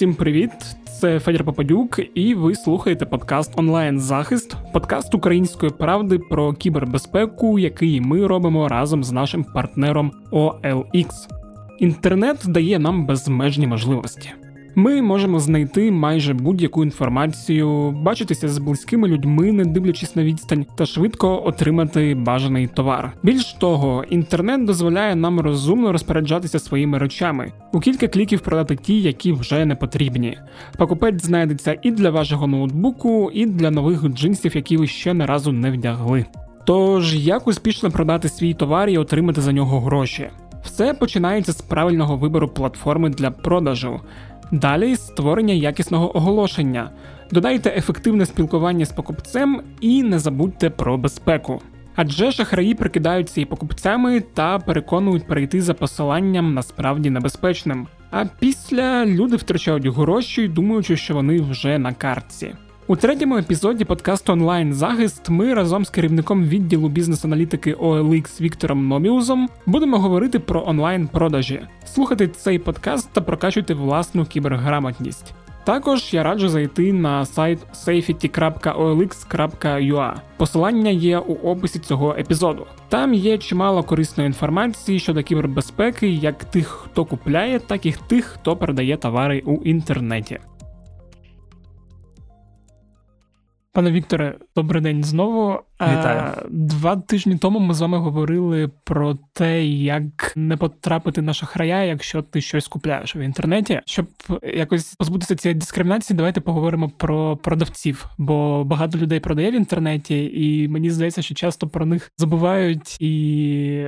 Всім привіт! Це Федір Попадюк, і ви слухаєте подкаст Онлайн Захист, подкаст української правди про кібербезпеку, який ми робимо разом з нашим партнером OLX. Інтернет дає нам безмежні можливості. Ми можемо знайти майже будь-яку інформацію, бачитися з близькими людьми, не дивлячись на відстань, та швидко отримати бажаний товар. Більш того, інтернет дозволяє нам розумно розпоряджатися своїми речами, у кілька кліків продати ті, які вже не потрібні. Покупець знайдеться і для вашого ноутбуку, і для нових джинсів, які ви ще не разу не вдягли. Тож як успішно продати свій товар і отримати за нього гроші? Все починається з правильного вибору платформи для продажу. Далі створення якісного оголошення. Додайте ефективне спілкування з покупцем і не забудьте про безпеку. Адже шахраї прикидаються і покупцями та переконують перейти за посиланням насправді небезпечним. А після люди втрачають гроші, думаючи, що вони вже на картці. У третьому епізоді подкасту онлайн захист ми разом з керівником відділу бізнес-аналітики OLX Віктором Номіузом будемо говорити про онлайн-продажі. Слухайте цей подкаст та прокачуйте власну кіберграмотність. Також я раджу зайти на сайт safety.olx.ua. Посилання є у описі цього епізоду. Там є чимало корисної інформації щодо кібербезпеки, як тих, хто купляє, так і тих, хто продає товари у інтернеті. Пане Вікторе, добрий день знову. Вітаю. Два тижні тому ми з вами говорили про те, як не потрапити на шахрая, якщо ти щось купляєш в інтернеті. Щоб якось позбутися цієї дискримінації, давайте поговоримо про продавців, бо багато людей продає в інтернеті, і мені здається, що часто про них забувають і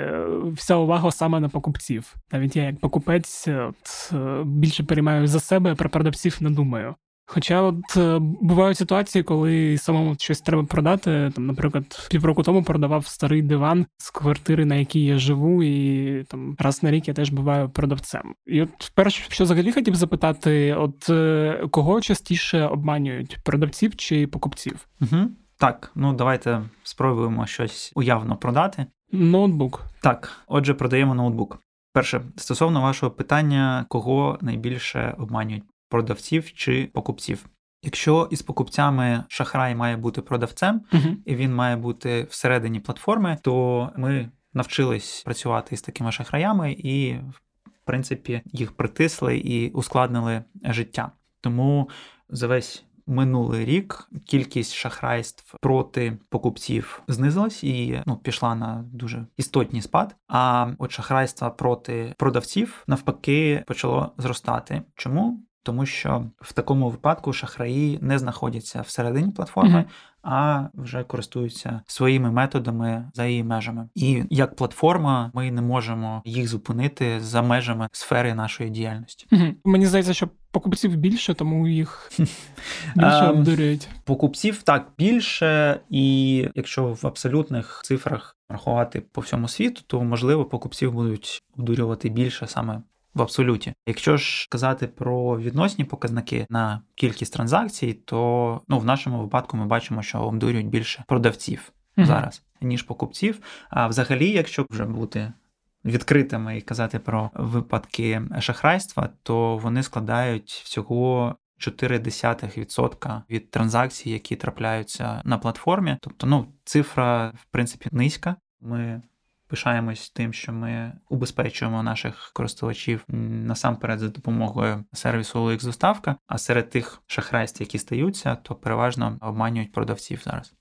вся увага саме на покупців. Навіть я як покупець от, більше переймаю за себе, про продавців не думаю. Хоча от е, бувають ситуації, коли самому щось треба продати. Там, наприклад, півроку тому продавав старий диван з квартири, на якій я живу, і там раз на рік я теж буваю продавцем. І от перше, що взагалі хотів запитати: от е, кого частіше обманюють продавців чи покупців? Угу. Так, ну давайте спробуємо щось уявно продати. Ноутбук. Так, отже, продаємо ноутбук. Перше, стосовно вашого питання, кого найбільше обманюють продавців чи покупців. Якщо із покупцями шахрай має бути продавцем, uh-huh. і він має бути всередині платформи, то ми навчились працювати з такими шахраями і, в принципі, їх притисли і ускладнили життя. Тому за весь минулий рік кількість шахрайств проти покупців знизилась і ну пішла на дуже істотний спад. А от шахрайства проти продавців навпаки почало зростати. Чому? Тому що в такому випадку шахраї не знаходяться всередині платформи, mm-hmm. а вже користуються своїми методами за її межами. І як платформа ми не можемо їх зупинити за межами сфери нашої діяльності. Mm-hmm. Мені здається, що покупців більше, тому їх більше ем, обдурюють. Покупців так більше, і якщо в абсолютних цифрах рахувати по всьому світу, то можливо покупців будуть обдурювати більше саме в абсолюті. Якщо ж казати про відносні показники на кількість транзакцій, то ну в нашому випадку ми бачимо, що обдурюють більше продавців mm-hmm. зараз ніж покупців. А взагалі, якщо вже бути відкритими і казати про випадки шахрайства, то вони складають всього. 0,4% від транзакцій, які трапляються на платформі. Тобто, ну, цифра, в принципі, низька. Ми пишаємось тим, що ми убезпечуємо наших користувачів насамперед за допомогою сервісу OLX доставка. А серед тих шахрайств, які стаються, то переважно обманюють продавців зараз.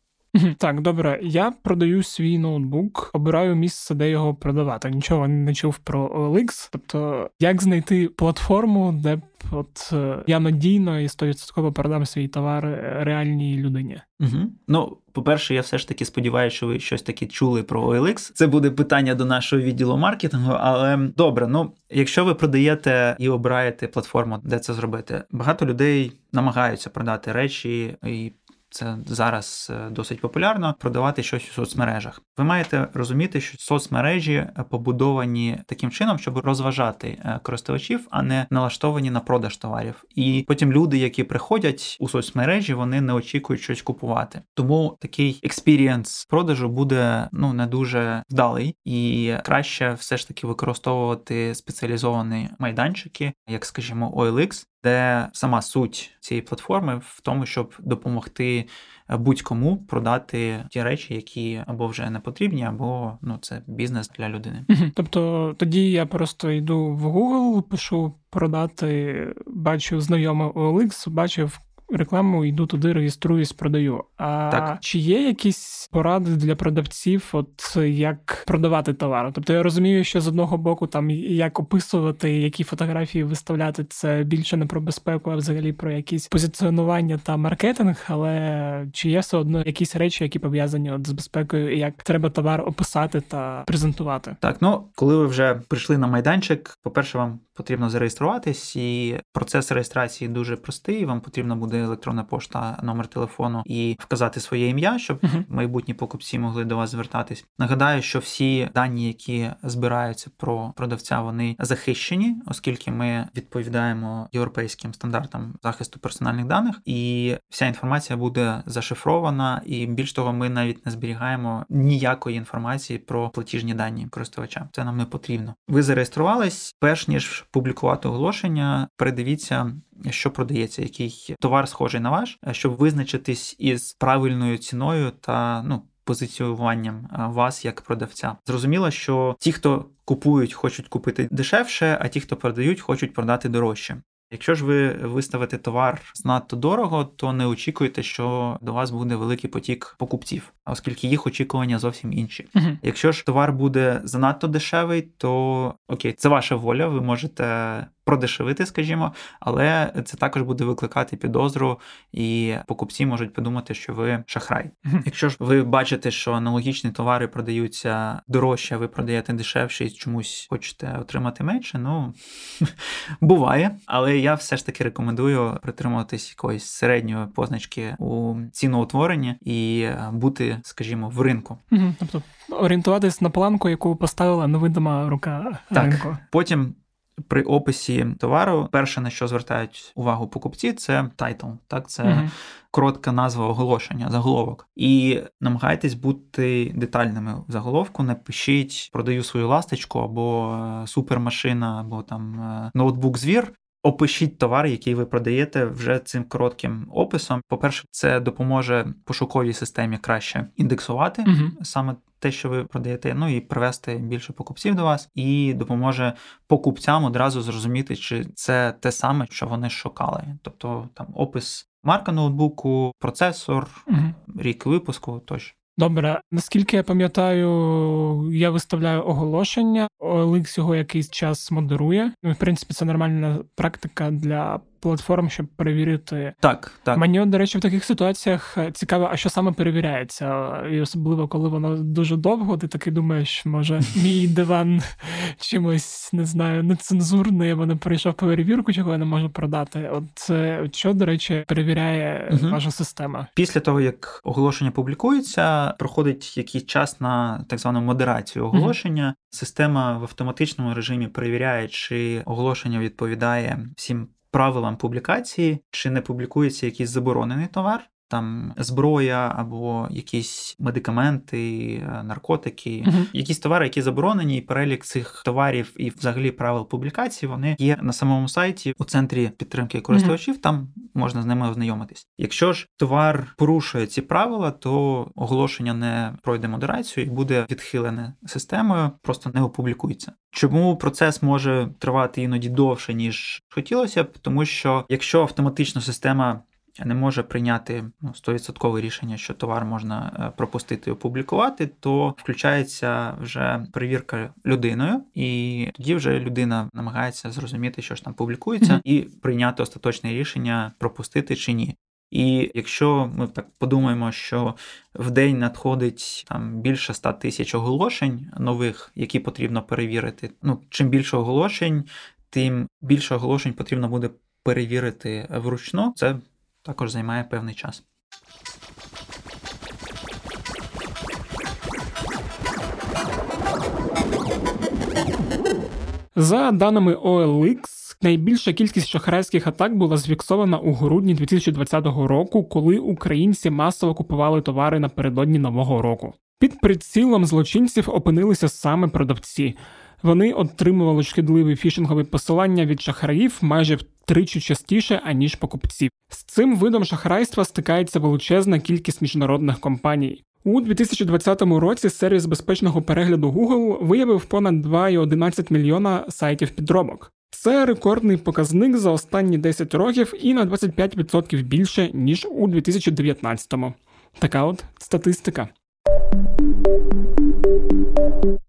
Так, добре, я продаю свій ноутбук, обираю місце, де його продавати. Нічого не чув про OLX. Тобто, як знайти платформу, де б от е, я надійно і 100% продам свій товар реальній людині? Угу. Ну, по-перше, я все ж таки сподіваюся, що ви щось таке чули про OLX. Це буде питання до нашого відділу маркетингу. Але добре, ну якщо ви продаєте і обираєте платформу, де це зробити, багато людей намагаються продати речі і це зараз е, досить популярно продавати щось у соцмережах. Ви маєте розуміти, що соцмережі е, побудовані таким чином, щоб розважати е, користувачів, а не налаштовані на продаж товарів. І потім люди, які приходять у соцмережі, вони не очікують щось купувати. Тому такий experience продажу буде ну не дуже вдалий, і краще все ж таки використовувати спеціалізовані майданчики, як скажімо, OLX, де сама суть цієї платформи в тому, щоб допомогти будь-кому продати ті речі, які або вже не потрібні, або ну це бізнес для людини. Тобто тоді я просто йду в Google, пишу продати, бачу знайомий OLX, бачив рекламу, йду туди, реєструюсь, продаю. А так. чи є якісь поради для продавців, от як продавати товар? Тобто я розумію, що з одного боку там як описувати, які фотографії виставляти, це більше не про безпеку, а взагалі про якісь позиціонування та маркетинг, але чи є все одно якісь речі, які пов'язані от з безпекою, і як треба товар описати та презентувати? Так, ну коли ви вже прийшли на майданчик, по перше, вам потрібно зареєструватись, і процес реєстрації дуже простий. Вам потрібно буде електронна пошта, номер телефону і вказати своє ім'я, щоб uh-huh. майбутні покупці могли до вас звертатись. Нагадаю, що всі дані, які збираються про продавця, вони захищені, оскільки ми відповідаємо європейським стандартам захисту персональних даних, і вся інформація буде зашифрована. І більш того, ми навіть не зберігаємо ніякої інформації про платіжні дані користувача. Це нам не потрібно. Ви зареєструвались, перш ніж публікувати оголошення, передивіться що продається, який товар схожий на ваш, щоб визначитись із правильною ціною та ну. Позиціюванням вас як продавця. Зрозуміло, що ті, хто купують, хочуть купити дешевше, а ті, хто продають, хочуть продати дорожче. Якщо ж ви виставите товар знадто дорого, то не очікуйте, що до вас буде великий потік покупців, оскільки їх очікування зовсім інші. uh Якщо ж товар буде занадто дешевий, то окей, це ваша воля, ви можете продешевити, скажімо, але це також буде викликати підозру, і покупці можуть подумати, що ви шахрай. Якщо ж ви бачите, що аналогічні товари продаються дорожче, а ви продаєте дешевше і чомусь хочете отримати менше, ну буває. Але я все ж таки рекомендую притримуватись якоїсь середньої позначки у ціноутворенні і бути, скажімо, в ринку. Тобто орієнтуватись на планку, яку поставила невидима рука так. ринку. Потім при описі товару перше на що звертають увагу покупці, це title. Так, це е коротка назва оголошення, заголовок. І намагайтесь бути детальними в заголовку. Не пишіть, продаю свою ласточку або е, супермашина, або там е, ноутбук звір. Опишіть товар, який ви продаєте вже цим коротким описом. По-перше, це допоможе пошуковій системі краще індексувати е саме те, що ви продаєте, ну і привести більше покупців до вас, і допоможе покупцям одразу зрозуміти, чи це те саме, що вони шукали. Тобто там опис марка ноутбуку, процесор, угу. рік випуску тощо. Добре, наскільки я пам'ятаю, я виставляю оголошення, OLX його якийсь час модерує. Ну, в принципі, це нормальна практика для платформ, щоб перевірити. Так, так. Мені, до речі, в таких ситуаціях е, цікаво, а що саме перевіряється, і особливо коли воно дуже довго, ти таки думаєш, може, мій диван чимось не знаю, нецензурний, або не пройшов перевірку, чого я не можу продати. От що, до речі, перевіряє угу. ваша система? Після того, як оголошення публікується, проходить якийсь час на так звану модерацію оголошення. Угу. Система в автоматичному режимі перевіряє, чи оголошення відповідає всім правилам публікації, чи не публікується якийсь заборонений товар, там зброя або якісь медикаменти, е, наркотики, uh-huh. якісь товари, які заборонені, і перелік цих товарів і взагалі правил публікації вони є на самому сайті у центрі підтримки користувачів. Uh-huh. Там можна з ними ознайомитись. Якщо ж товар порушує ці правила, то оголошення не пройде модерацію і буде відхилене системою, просто не опублікується. Чому процес може тривати іноді довше ніж хотілося б, тому що якщо автоматична система не може прийняти ну, 100% рішення, що товар можна е, пропустити і опублікувати, то включається вже перевірка людиною, і тоді вже людина намагається зрозуміти, що ж там публікується, mm-hmm. і прийняти остаточне рішення пропустити чи ні. І якщо ми так подумаємо, що в день надходить там більше 100 тисяч оголошень нових, які потрібно перевірити. Ну чим більше оголошень, тим більше оголошень потрібно буде перевірити вручну. Це також займає певний час. За даними OLX, найбільша кількість шахрайських атак була зфіксована у грудні 2020 року, коли українці масово купували товари напередодні нового року. Під прицілом злочинців опинилися саме продавці. Вони отримували шкідливі фішингові посилання від шахраїв майже в втричі частіше, аніж покупців. З цим видом шахрайства стикається величезна кількість міжнародних компаній. У 2020 році сервіс безпечного перегляду Google виявив понад 2,11 мільйона сайтів підробок. Це рекордний показник за останні 10 років і на 25% більше ніж у 2019-му. Така от статистика.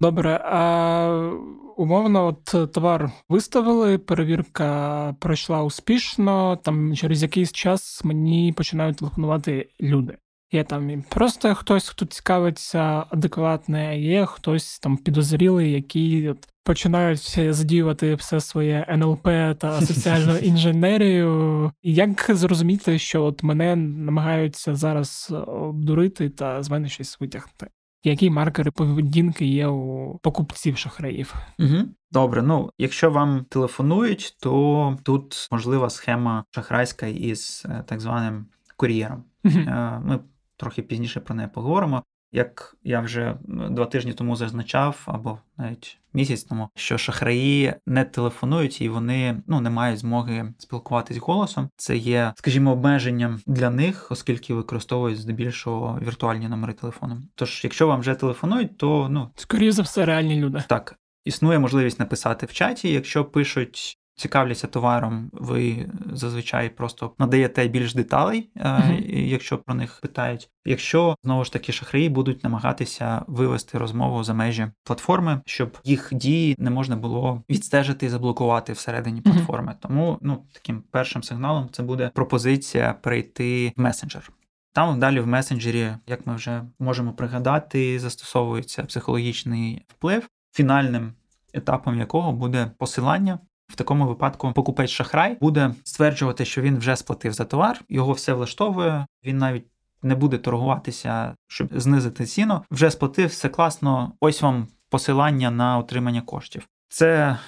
Добре, а умовно, от товар виставили, перевірка пройшла успішно. Там через якийсь час мені починають телефонувати люди. Є там і просто хтось, хто цікавиться адекватне, а є хтось там підозрілий, який от починають задіювати все своє НЛП та соціальну інженерію. Як зрозуміти, що от мене намагаються зараз обдурити та з мене щось витягнути? Які маркери поведінки є у покупців шахраїв? Угу. Добре, ну якщо вам телефонують, то тут можлива схема шахрайська із е, так званим кур'єром. Угу. Ми трохи пізніше про неї поговоримо. Як я вже два тижні тому зазначав, або навіть місяць тому, що шахраї не телефонують і вони ну не мають змоги спілкуватись голосом. Це є, скажімо, обмеженням для них, оскільки використовують здебільшого віртуальні номери телефону. Тож, якщо вам вже телефонують, то ну скоріше за все реальні люди. Так. Існує можливість написати в чаті, якщо пишуть цікавляться товаром, ви зазвичай просто надаєте більш деталей, mm-hmm. якщо про них питають. Якщо знову ж таки шахраї будуть намагатися вивести розмову за межі платформи, щоб їх дії не можна було відстежити і заблокувати всередині mm-hmm. платформи. Тому ну таким першим сигналом це буде пропозиція перейти в месенджер. Там далі в месенджері, як ми вже можемо пригадати, застосовується психологічний вплив, фінальним етапом якого буде посилання в такому випадку покупець шахрай буде стверджувати, що він вже сплатив за товар, його все влаштовує. Він навіть не буде торгуватися, щоб знизити ціну. Вже сплатив все класно. Ось вам посилання на отримання коштів. Це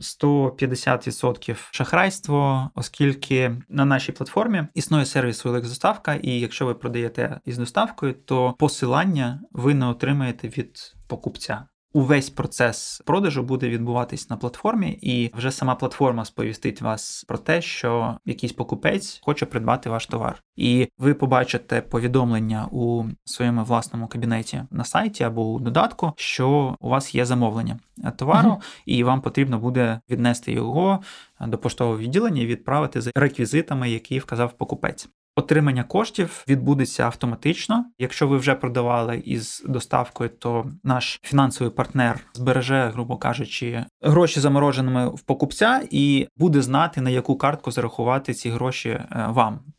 150% шахрайство, оскільки на нашій платформі існує сервіс доставка, і якщо ви продаєте із доставкою, то посилання ви не отримаєте від покупця. Увесь процес продажу буде відбуватись на платформі, і вже сама платформа сповістить вас про те, що якийсь покупець хоче придбати ваш товар, і ви побачите повідомлення у своєму власному кабінеті на сайті або у додатку, що у вас є замовлення товару, uh і вам потрібно буде віднести його до поштового відділення і відправити за реквізитами, які вказав покупець. Отримання коштів відбудеться автоматично. Якщо ви вже продавали із доставкою, то наш фінансовий партнер збереже, грубо кажучи, гроші замороженими в покупця і буде знати на яку картку зарахувати ці гроші е,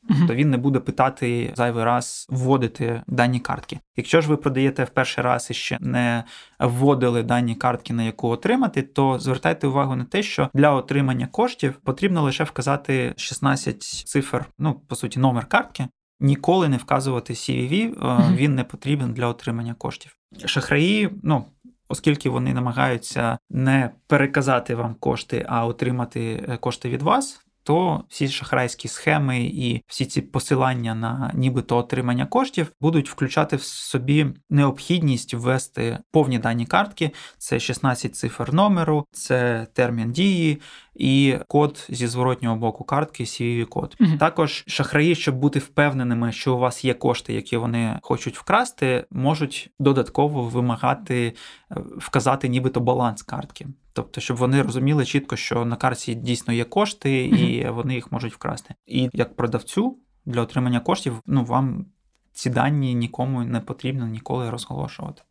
вам. Тобто він не буде питати зайвий раз вводити дані картки. Якщо ж ви продаєте в перший раз і ще не вводили дані картки, на яку отримати, то звертайте увагу на те, що для отримання коштів потрібно лише вказати 16 цифр, ну по суті, номер картки. Ніколи не вказувати CVV, mm-hmm. він не потрібен для отримання коштів. Шахраї, ну оскільки вони намагаються не переказати вам кошти, а отримати е, кошти від вас, то всі шахрайські схеми і всі ці посилання на нібито отримання коштів будуть включати в собі необхідність ввести повні дані картки: це 16 цифр номеру, це термін дії. І код зі зворотнього боку картки, cvv код. uh Також шахраї, щоб бути впевненими, що у вас є кошти, які вони хочуть вкрасти, можуть додатково вимагати е, вказати, нібито баланс картки. Тобто, щоб вони розуміли чітко, що на карті дійсно є кошти, і вони їх можуть вкрасти. І як продавцю для отримання коштів, ну вам ці дані нікому не потрібно ніколи розголошувати.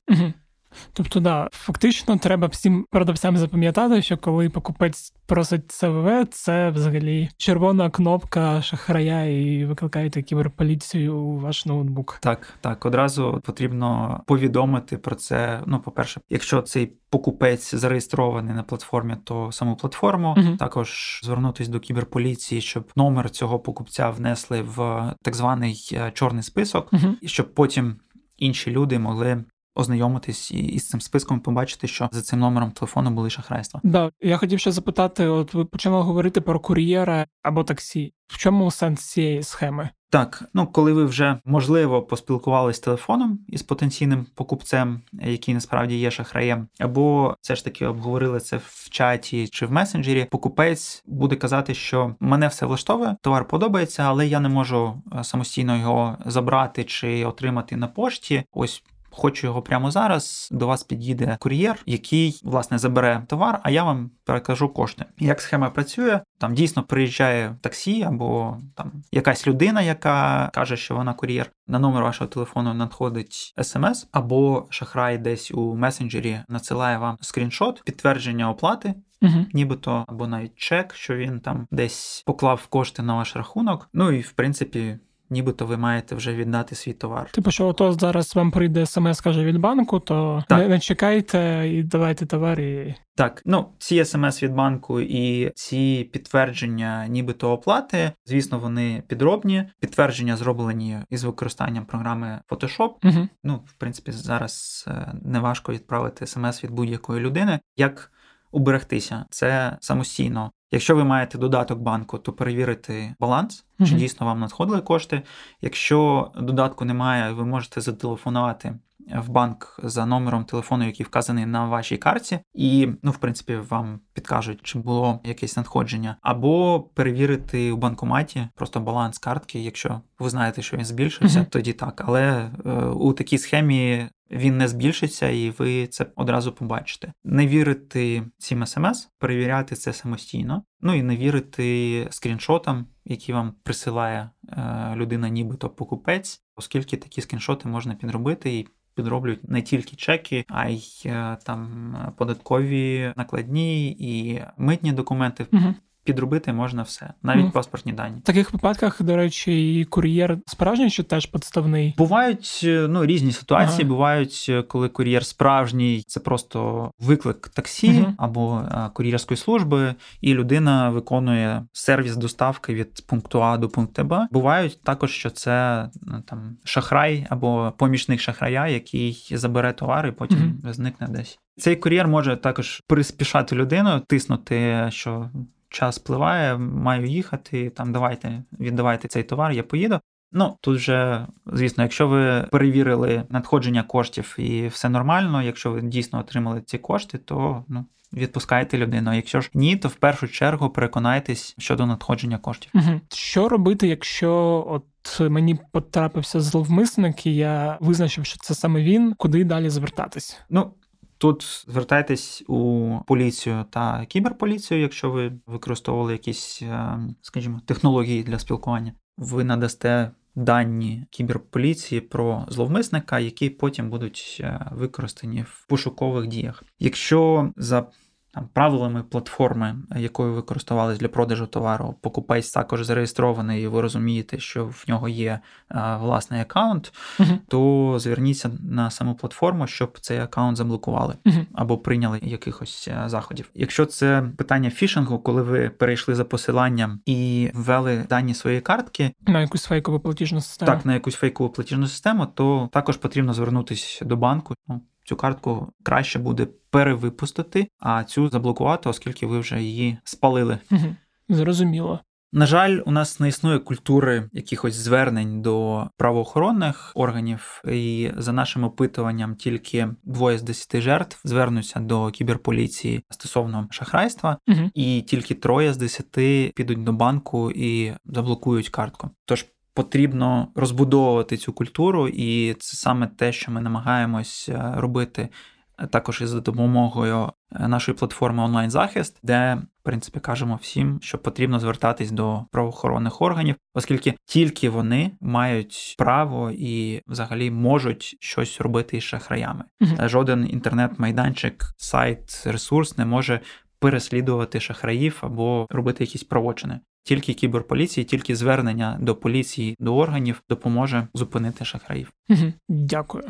Тобто, да, фактично, треба всім продавцям запам'ятати, що коли покупець просить ЦВВ, це взагалі червона кнопка шахрая і викликаєте кіберполіцію у ваш ноутбук. Так, так, одразу потрібно повідомити про це. Ну, по-перше, якщо цей покупець зареєстрований на платформі, то саму платформу uh також звернутися до кіберполіції, щоб номер цього покупця внесли в так званий е, чорний список, uh і щоб потім. Інші люди могли ознайомитись і з цим списком побачити, що за цим номером телефону були шахрайства. Да, я хотів ще запитати: от ви почали говорити про кур'єра або таксі. В чому сенс цієї схеми? Так, ну коли ви вже можливо поспілкувалися телефоном із потенційним покупцем, який насправді є шахраєм, або все ж таки обговорили це в чаті чи в месенджері, покупець буде казати, що мене все влаштовує, товар подобається, але я не можу е, самостійно його забрати чи отримати на пошті. Ось хочу його прямо зараз. До вас під'їде кур'єр, який власне забере товар, а я вам перекажу кошти. Як схема працює? Там дійсно приїжджає таксі або там якась людина, яка каже, що вона кур'єр. На номер вашого телефону надходить смс, або шахрай десь у месенджері надсилає вам скріншот, підтвердження оплати. Угу. Нібито або навіть чек, що він там десь поклав кошти на ваш рахунок. Ну і в принципі нібито ви маєте вже віддати свій товар. Типу, що ото зараз вам прийде смс, каже від банку, то не, не чекайте і давайте товар і. Так, ну ці смс від банку і ці підтвердження, нібито оплати, звісно, вони підробні. Підтвердження зроблені із використанням програми Photoshop. Угу. Ну, в принципі, зараз е, не важко відправити смс від будь-якої людини. Як уберегтися. Це самостійно. Якщо ви маєте додаток банку, то перевірити баланс, чи uh-huh. дійсно вам надходили кошти. Якщо додатку немає, ви можете зателефонувати в банк за номером телефону, який вказаний на вашій карті, і, ну, в принципі, вам підкажуть, чи було якесь надходження, або перевірити у банкоматі просто баланс картки. Якщо ви знаєте, що він збільшився, uh-huh. тоді так. Але е, у такій схемі він не збільшиться, і ви це одразу побачите. Не вірити цим смс, перевіряти це самостійно. Ну і не вірити скріншотам, які вам присилає е, людина, нібито покупець, оскільки такі скріншоти можна підробити і. Підроблюють не тільки чеки, а й е, там податкові накладні і митні документи. Угу підробити можна все, навіть mm. паспортні дані. В таких випадках, до речі, і кур'єр справжній чи теж підставний? Бувають е, ну різні ситуації. Ага. Бувають, е, коли кур'єр справжній, це просто виклик таксі mm або е, кур'єрської служби, і людина виконує сервіс доставки від пункту А до пункту Б. Бувають також, що це там шахрай або помічник шахрая, який забере товар і потім mm зникне десь. Цей кур'єр може також приспішати людину, тиснути, що час спливає, маю їхати. Там давайте віддавайте цей товар, я поїду. Ну тут вже звісно, якщо ви перевірили надходження коштів і все нормально, якщо ви дійсно отримали ці кошти, то ну. Відпускайте людину. Якщо ж ні, то в першу чергу переконайтесь щодо надходження коштів. Угу. Що робити, якщо от мені потрапився зловмисник, і я визначив, що це саме він, куди далі звертатись? Ну Тут звертайтесь у поліцію та кіберполіцію, якщо ви використовували якісь, е, скажімо, технології для спілкування. Ви надасте дані кіберполіції про зловмисника, які потім будуть е, використані в пошукових діях. Якщо за там правилами платформи, якою ви користувалися для продажу товару, покупець також зареєстрований, і ви розумієте, що в нього є а, власний аккаунт, uh-huh. то зверніться на саму платформу, щоб цей аккаунт заблокували uh-huh. або прийняли якихось заходів. Якщо це питання фішингу, коли ви перейшли за посиланням і ввели дані своєї картки на якусь фейкову платіжну систему, так на якусь фейкову платіжну систему, то також потрібно звернутися до банку. Цю картку краще буде перевипустити, а цю заблокувати, оскільки ви вже її спалили. Угу. Зрозуміло. На жаль, у нас не існує культури якихось звернень до правоохоронних органів, і за нашим опитуванням тільки двоє з десяти жертв звернуться до кіберполіції стосовно шахрайства, угу. і тільки троє з десяти підуть до банку і заблокують картку. Тож потрібно розбудовувати цю культуру, і це саме те, що ми намагаємось е, робити е, також із допомогою е, нашої платформи онлайн-захист, де в принципі кажемо всім, що потрібно звертатись до правоохоронних органів, оскільки тільки вони мають право і взагалі можуть щось робити із шахраями. uh Жоден інтернет-майданчик, сайт, ресурс не може переслідувати шахраїв або робити якісь правочини. Тільки кіберполіції, тільки звернення до поліції, до органів допоможе зупинити шахраїв. Дякую.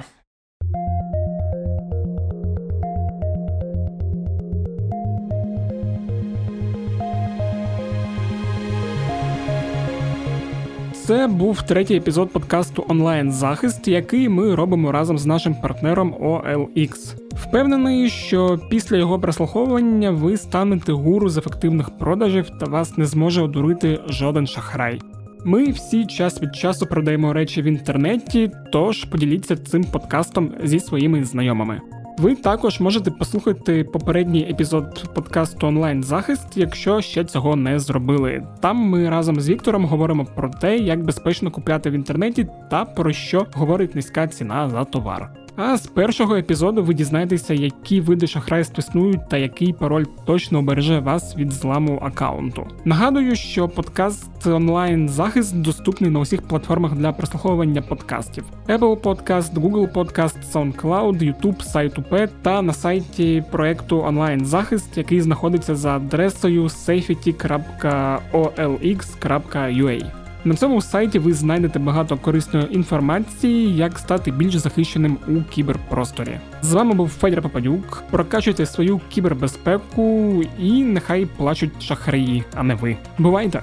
Це був третій епізод подкасту Онлайн Захист, який ми робимо разом з нашим партнером OLX. Впевнений, що після його прослуховування ви станете гуру з ефективних продажів та вас не зможе одурити жоден шахрай. Ми всі час від часу продаємо речі в інтернеті, тож поділіться цим подкастом зі своїми знайомими. Ви також можете послухати попередній епізод подкасту онлайн захист, якщо ще цього не зробили. Там ми разом з Віктором говоримо про те, як безпечно купляти в інтернеті та про що говорить низька ціна за товар. А з першого епізоду ви дізнаєтеся, які види шахрайств існують та який пароль точно обереже вас від зламу аккаунту. Нагадую, що подкаст онлайн захист доступний на усіх платформах для прослуховування подкастів: Apple Podcast, Google Podcast, SoundCloud, YouTube, сайт УП та на сайті проекту онлайн захист, який знаходиться за адресою safety.olx.ua. На цьому сайті ви знайдете багато корисної інформації, як стати більш захищеним у кіберпросторі. З вами був Федір Пападюк. Прокачуйте свою кібербезпеку і нехай плачуть шахраї, а не ви. Бувайте!